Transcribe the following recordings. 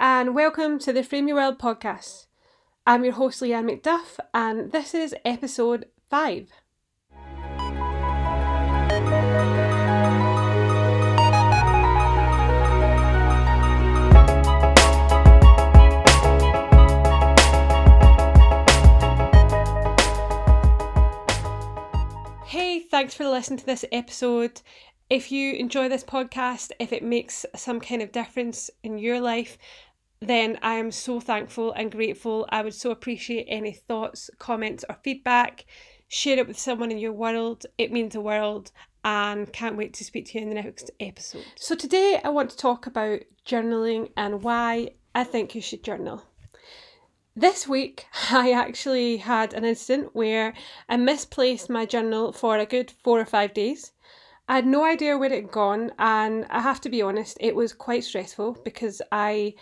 and welcome to the Frame Your World podcast. I'm your host, Leanne McDuff, and this is episode 5. Hey, thanks for listening to this episode. If you enjoy this podcast, if it makes some kind of difference in your life, then I am so thankful and grateful. I would so appreciate any thoughts, comments, or feedback. Share it with someone in your world. It means the world and can't wait to speak to you in the next episode. So, today I want to talk about journaling and why I think you should journal. This week, I actually had an incident where I misplaced my journal for a good four or five days. I had no idea where it had gone, and I have to be honest, it was quite stressful because I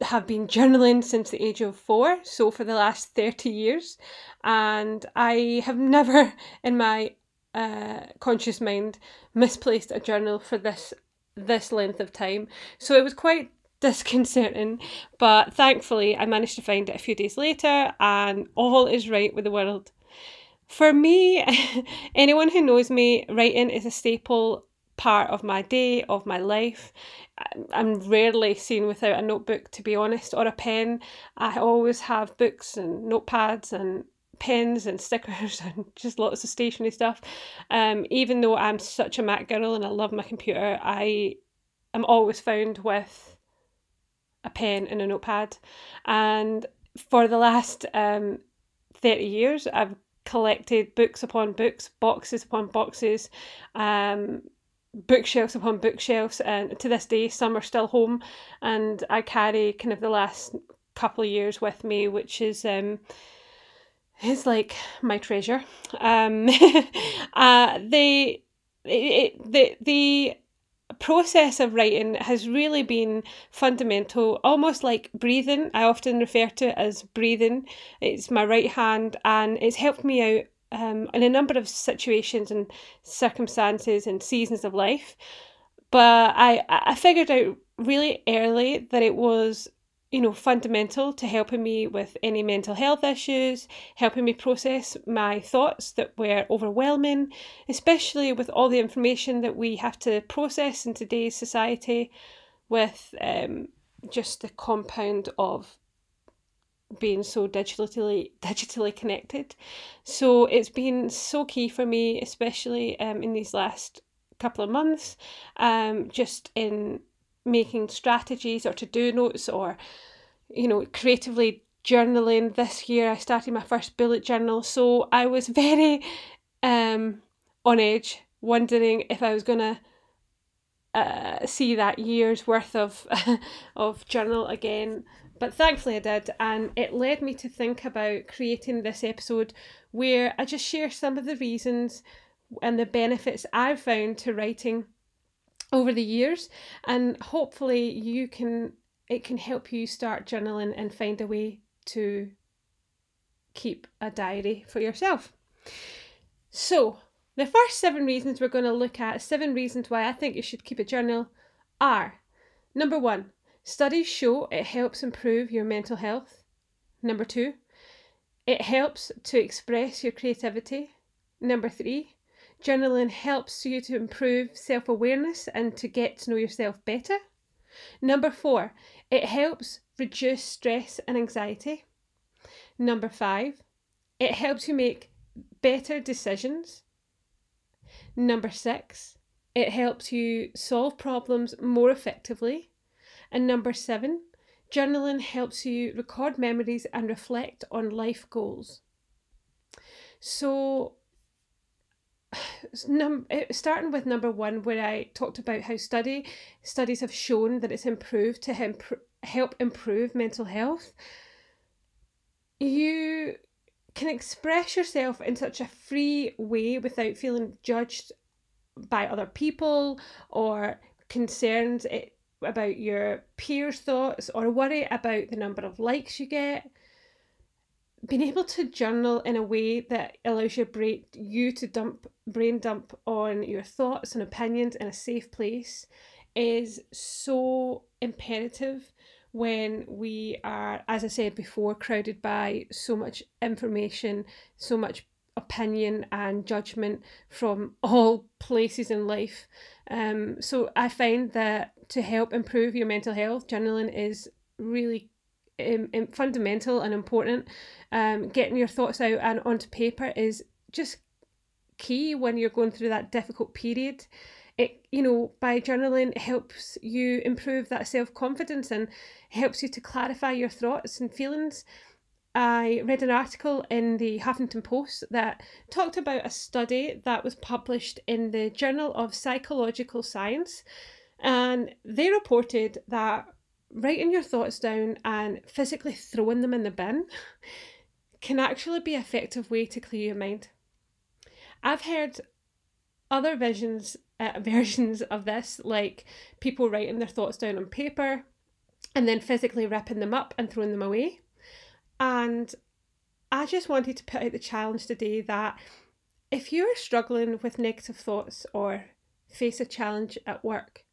have been journaling since the age of four, so for the last 30 years, and I have never in my uh, conscious mind misplaced a journal for this this length of time. So it was quite disconcerting, but thankfully I managed to find it a few days later and all is right with the world. For me, anyone who knows me, writing is a staple part of my day, of my life. I'm rarely seen without a notebook, to be honest, or a pen. I always have books and notepads and pens and stickers and just lots of stationery stuff. Um, even though I'm such a Mac girl and I love my computer, I am always found with a pen and a notepad. And for the last um, 30 years, I've collected books upon books, boxes upon boxes, um, bookshelves upon bookshelves, and to this day, some are still home, and I carry kind of the last couple of years with me, which is um, is like my treasure. Um, uh, the it, the the process of writing has really been fundamental, almost like breathing. I often refer to it as breathing. It's my right hand, and it's helped me out um, in a number of situations and circumstances and seasons of life. But I, I figured out really early that it was you know, fundamental to helping me with any mental health issues, helping me process my thoughts that were overwhelming, especially with all the information that we have to process in today's society with um, just the compound of being so digitally digitally connected. So it's been so key for me, especially um, in these last couple of months, um, just in making strategies or to do notes or, you know, creatively journaling. This year I started my first bullet journal. So I was very um, on edge, wondering if I was going to uh, see that year's worth of of journal again. But thankfully I did, and it led me to think about creating this episode where I just share some of the reasons and the benefits I've found to writing over the years and hopefully you can it can help you start journaling and find a way to keep a diary for yourself. So the first seven reasons we're going to look at seven reasons why i think you should keep a journal are number one studies show it helps improve your mental health. Number two it helps to express your creativity. Number three Journaling helps you to improve self awareness and to get to know yourself better. Number four, it helps reduce stress and anxiety. Number five, it helps you make better decisions. Number six, it helps you solve problems more effectively. And number seven, journaling helps you record memories and reflect on life goals. So, num- eh, starting with number one, where I talked about how study studies have shown that it's improved to help help improve mental health. You can express yourself in such a free way without feeling judged by other people or concerned eh, about your peers' thoughts or worry about the number of likes you get being able to journal in a way that allows your brain you to dump brain dump on your thoughts and opinions in a safe place is so imperative when we are, as I said before, crowded by so much information, so much opinion and judgment from all places in life. Um, so I find that to help improve your mental health, journaling is really um, fundamental and important. Um, getting your thoughts out and onto paper is just key when you're going through that difficult period. It, you know, by journaling helps you improve that self confidence and helps you to clarify your thoughts and feelings. I read an article in the Huffington Post that talked about a study that was published in the Journal of Psychological Science, and they reported that writing your thoughts down and physically throwing them in the bin can actually be an effective way to clear your mind. I've heard other visions uh, versions of this, like people writing their thoughts down on paper and then physically ripping them up and throwing them away. And I just wanted to put out the challenge today that if you're struggling with negative thoughts or face a challenge at work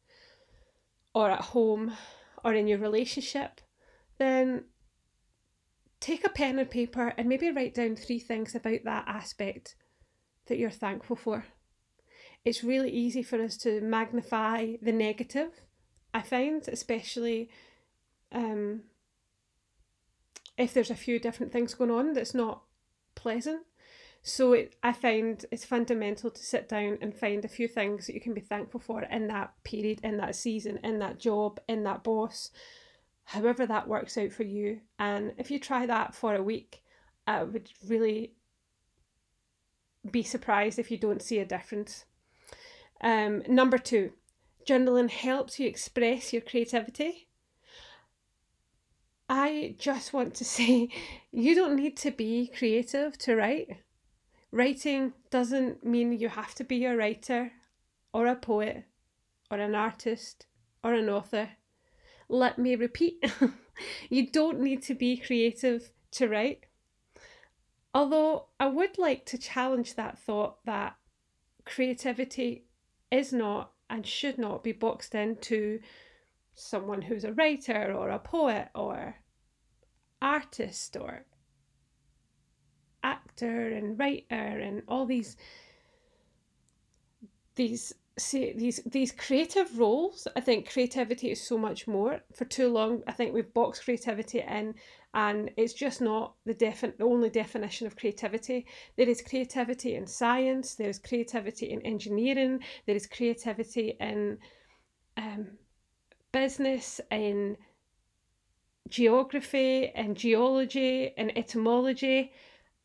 or at home or in your relationship, then take a pen and paper and maybe write down three things about that aspect that you're thankful for. It's really easy for us to magnify the negative, I find, especially um, if there's a few different things going on that's not pleasant. So it, I find it's fundamental to sit down and find a few things that you can be thankful for in that period, in that season, in that job, in that boss, however that works out for you. And if you try that for a week, I would really be surprised if you don't see a difference. Um, number two, journaling helps you express your creativity. I just want to say you don't need to be creative to write. Writing doesn't mean you have to be a writer or a poet or an artist or an author. Let me repeat you don't need to be creative to write. Although I would like to challenge that thought that creativity is not and should not be boxed into someone who's a writer or a poet or artist or actor and writer and all these these see these these creative roles. I think creativity is so much more. For too long i think we've boxed creativity in and it's just not the defi- the only definition of creativity. There is creativity in science there's creativity in engineering there is creativity in um, business in geography and geology and etymology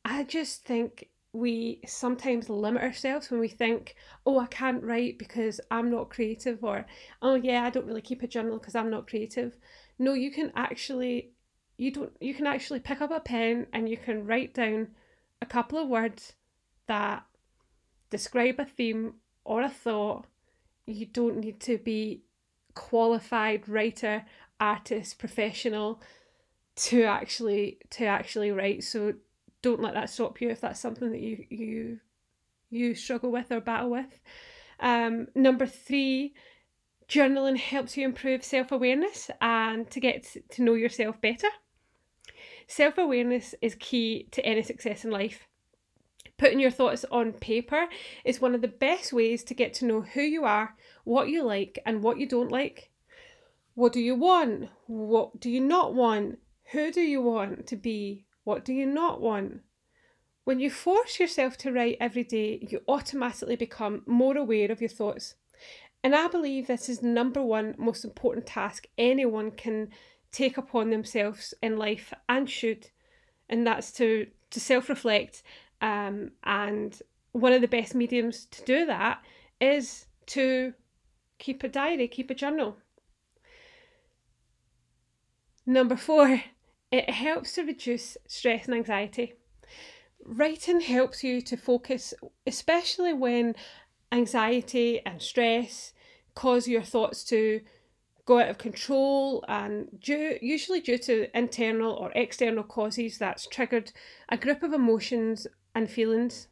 I just think we sometimes limit ourselves when we think, oh, I can't write because I'm not creative, or oh, yeah, I don't really keep a journal because I'm not creative. No, you can actually, you don't, you can actually pick up a pen and you can write down a couple of words that describe a theme or a thought. You don't need to be qualified writer, artist, professional to actually to actually write. So don't let that stop you if that's something that you you you struggle with or battle with. Um, number three, journaling helps you improve self awareness and to get to know yourself better. Self awareness is key to any success in life. Putting your thoughts on paper is one of the best ways to get to know who you are, what you like, and what you don't like. What do you want? What do you not want? Who do you want to be? What do you not want? When you force yourself to write every day, you automatically become more aware of your thoughts. And I believe this is the number one most important task anyone can take upon themselves in life and should, and that's to, to self reflect. Um, and one of the best mediums to do that is to keep a diary, keep a journal. Number four, it helps to reduce stress and anxiety. Writing helps you to focus, especially when anxiety and stress cause your thoughts to go out of control and due, usually due to internal or external causes that's triggered a group of emotions and feelings.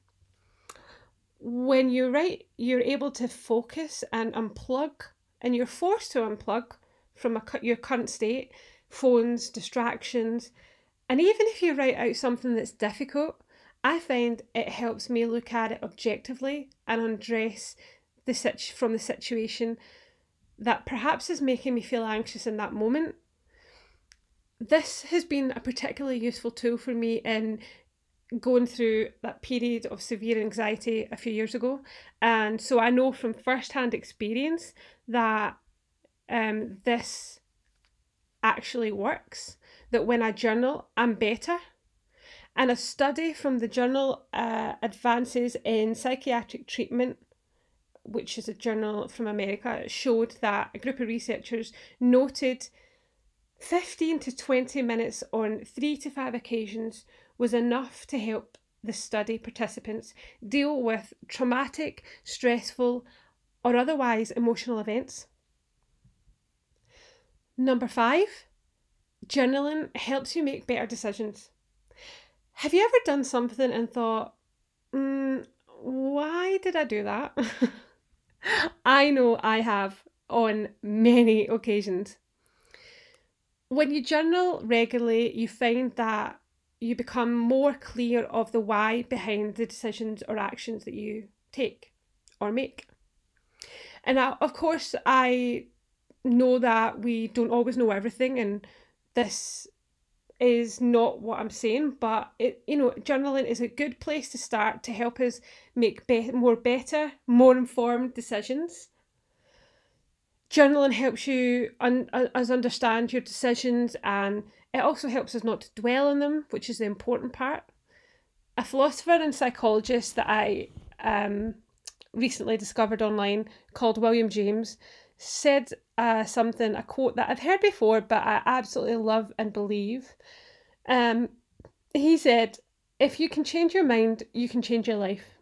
When you write, you're able to focus and unplug, and you're forced to unplug from a, your current state phones, distractions. And even if you write out something that's difficult, I find it helps me look at it objectively and undress the situ- from the situation that perhaps is making me feel anxious in that moment. This has been a particularly useful tool for me in going through that period of severe anxiety a few years ago. And so I know from first-hand experience that um, this actually works, that when I journal, I'm better. And a study from the journal uh, Advances in Psychiatric Treatment, which is a journal from America, showed that a group of researchers noted 15 to 20 minutes on three to five occasions was enough to help the study participants deal with traumatic, stressful, or otherwise emotional events. Number five, journaling helps you make better decisions. Have you ever done something and thought, mm, why did I do that? I know I have on many occasions. When you journal regularly, you find that you become more clear of the why behind the decisions or actions that you take or make. And I, of course, I know that we don't always know everything, and this is not what I'm saying, but it you know journaling is a good place to start to help us make be- more better, more informed decisions. Journaling helps you un- us understand your decisions and it also helps us not to dwell on them, which is the important part. A philosopher and psychologist that I um, recently discovered online called William James said uh, something, a quote that I've heard before, but I absolutely love and believe. Um, he said, If you can change your mind, you can change your life.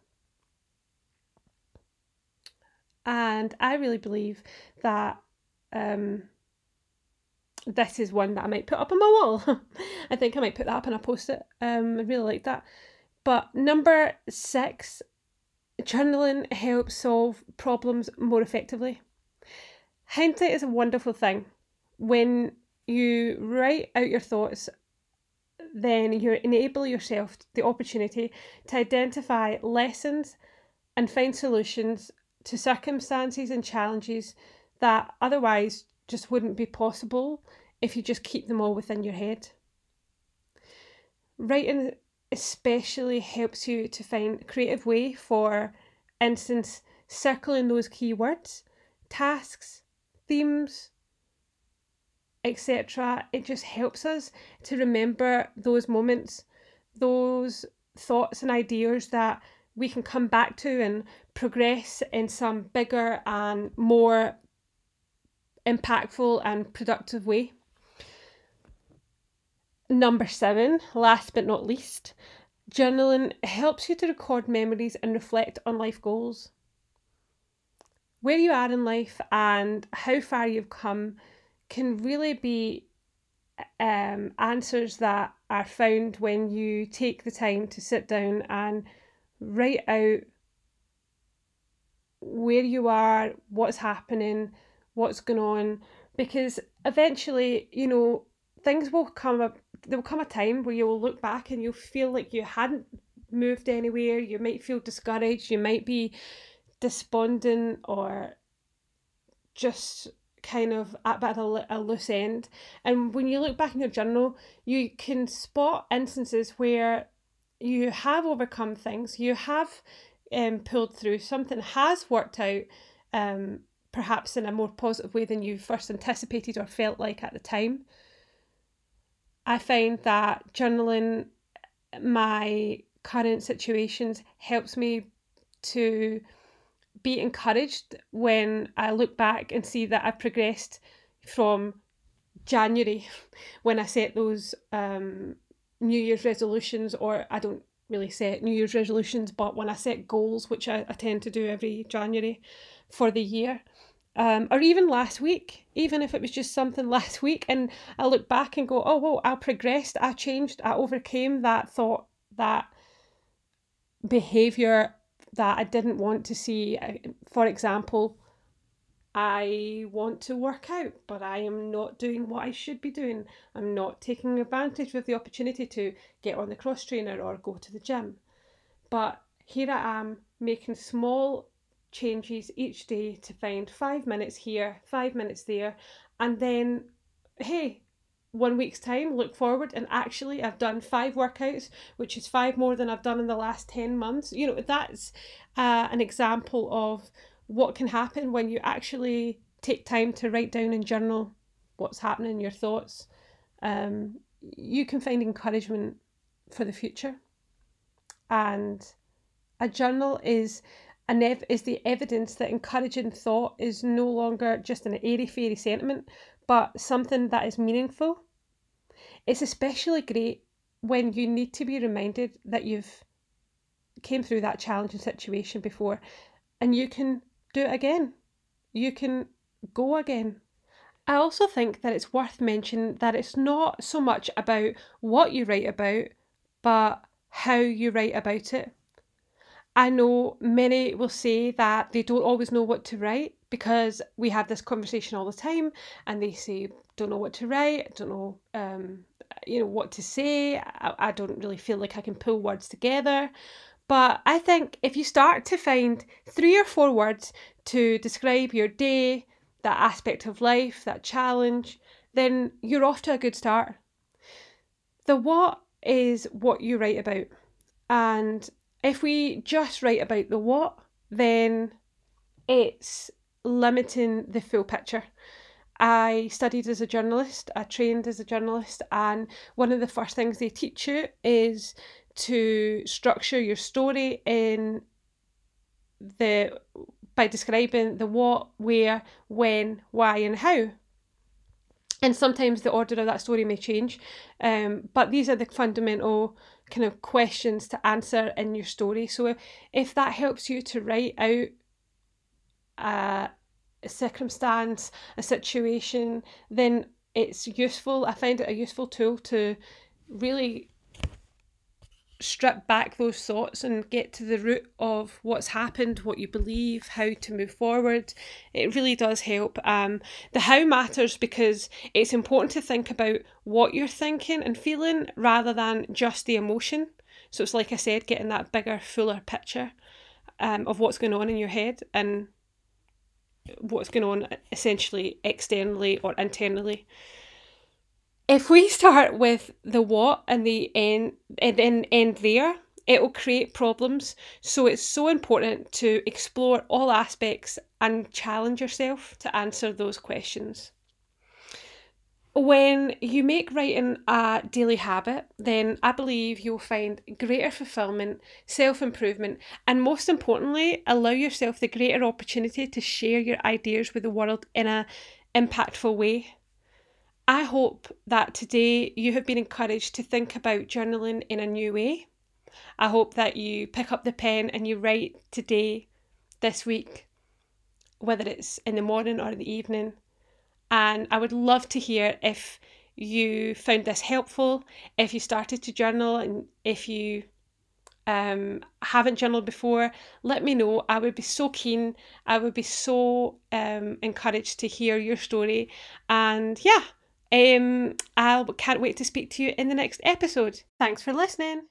And I really believe that um, this is one that I might put up on my wall. I think I might put that up and I post it. Um, I really like that. But number six, journaling helps solve problems more effectively. Hindsight is a wonderful thing. When you write out your thoughts, then you enable yourself the opportunity to identify lessons and find solutions to circumstances and challenges that otherwise just wouldn't be possible if you just keep them all within your head. Writing especially helps you to find a creative way for instance circling those keywords, tasks, themes, etc. It just helps us to remember those moments, those thoughts and ideas that we can come back to and progress in some bigger and more impactful and productive way. Number seven, last but not least, journaling helps you to record memories and reflect on life goals. Where you are in life and how far you've come can really be um, answers that are found when you take the time to sit down and write out where you are, what's happening, what's going on because eventually you know things will come up there will come a time where you will look back and you'll feel like you hadn't moved anywhere you might feel discouraged you might be despondent or just kind of at a, a loose end and when you look back in your journal you can spot instances where you have overcome things you have um, pulled through something has worked out um, perhaps in a more positive way than you first anticipated or felt like at the time. I find that journaling my current situations helps me to be encouraged when I look back and see that I've progressed from January when I set those um, New Year's resolutions, or I don't really set New Year's resolutions, but when I set goals, which I, I tend to do every January for the year, um, or even last week, even if it was just something last week, and I look back and go, oh, whoa, I progressed, I changed, I overcame that thought, that behavior that I didn't want to see. Uh, for example, I want to work out, but I am not doing what I should be doing. I'm not taking advantage of the opportunity to get on the cross trainer or go to the gym. But here I am making small changes each day to find five minutes here, five minutes there, and then, hey, one week's time, look forward, and actually, I've done five workouts, which is five more than I've done in the last 10 months. You know, that's uh, an example of what can happen when you actually take time to write down and journal what's happening, in your thoughts. Um, you can find encouragement for the future. And a journal is an ev- is the evidence that encouraging thought is no longer just an airy fairy sentiment, but something that is meaningful. It's especially great when you need to be reminded that you've came through that challenging situation before and you can do it again. You can go again. I also think that it's worth mentioning that it's not so much about what you write about, but how you write about it. I know many will say that they don't always know what to write because we have this conversation all the time and they say, don't know what to write, don't know, um, you know, what to say. I, I don't really feel like I can pull words together. But I think if you start to find three or four words to describe your day, that aspect of life, that challenge, then you're off to a good start. The what is what you write about. And if we just write about the what, then it's limiting the full picture. I studied as a journalist, I trained as a journalist, and one of the first things they teach you is to structure your story in the by describing the what, where, when, why, and how. And sometimes the order of that story may change, um, but these are the fundamental kind of questions to answer in your story. So if that helps you to write out a, a circumstance, a situation, then it's useful. I find it a useful tool to really strip back those thoughts and get to the root of what's happened, what you believe, how to move forward. It really does help. Um, the how matters because it's important to think about what you're thinking and feeling rather than just the emotion. So it's like I said, getting that bigger, fuller picture um, of what's going on in your head and what's going on essentially externally or internally if we start with the what and the end and then end there, it will create problems. So it's so important to explore all aspects and challenge yourself to answer those questions. When you make writing a daily habit, then I believe you'll find greater fulfillment, self improvement, and most importantly, allow yourself the greater opportunity to share your ideas with the world in an impactful way. I hope that today you have been encouraged to think about journaling in a new way. I hope that you pick up the pen and you write today, this week, whether it's in the morning or the evening. And I would love to hear if you found this helpful, if you started to journal, and if you um, haven't journaled before, let me know. I would be so keen. I would be so um, encouraged to hear your story. And yeah, um, I can't wait to speak to you in the next episode. Thanks for listening.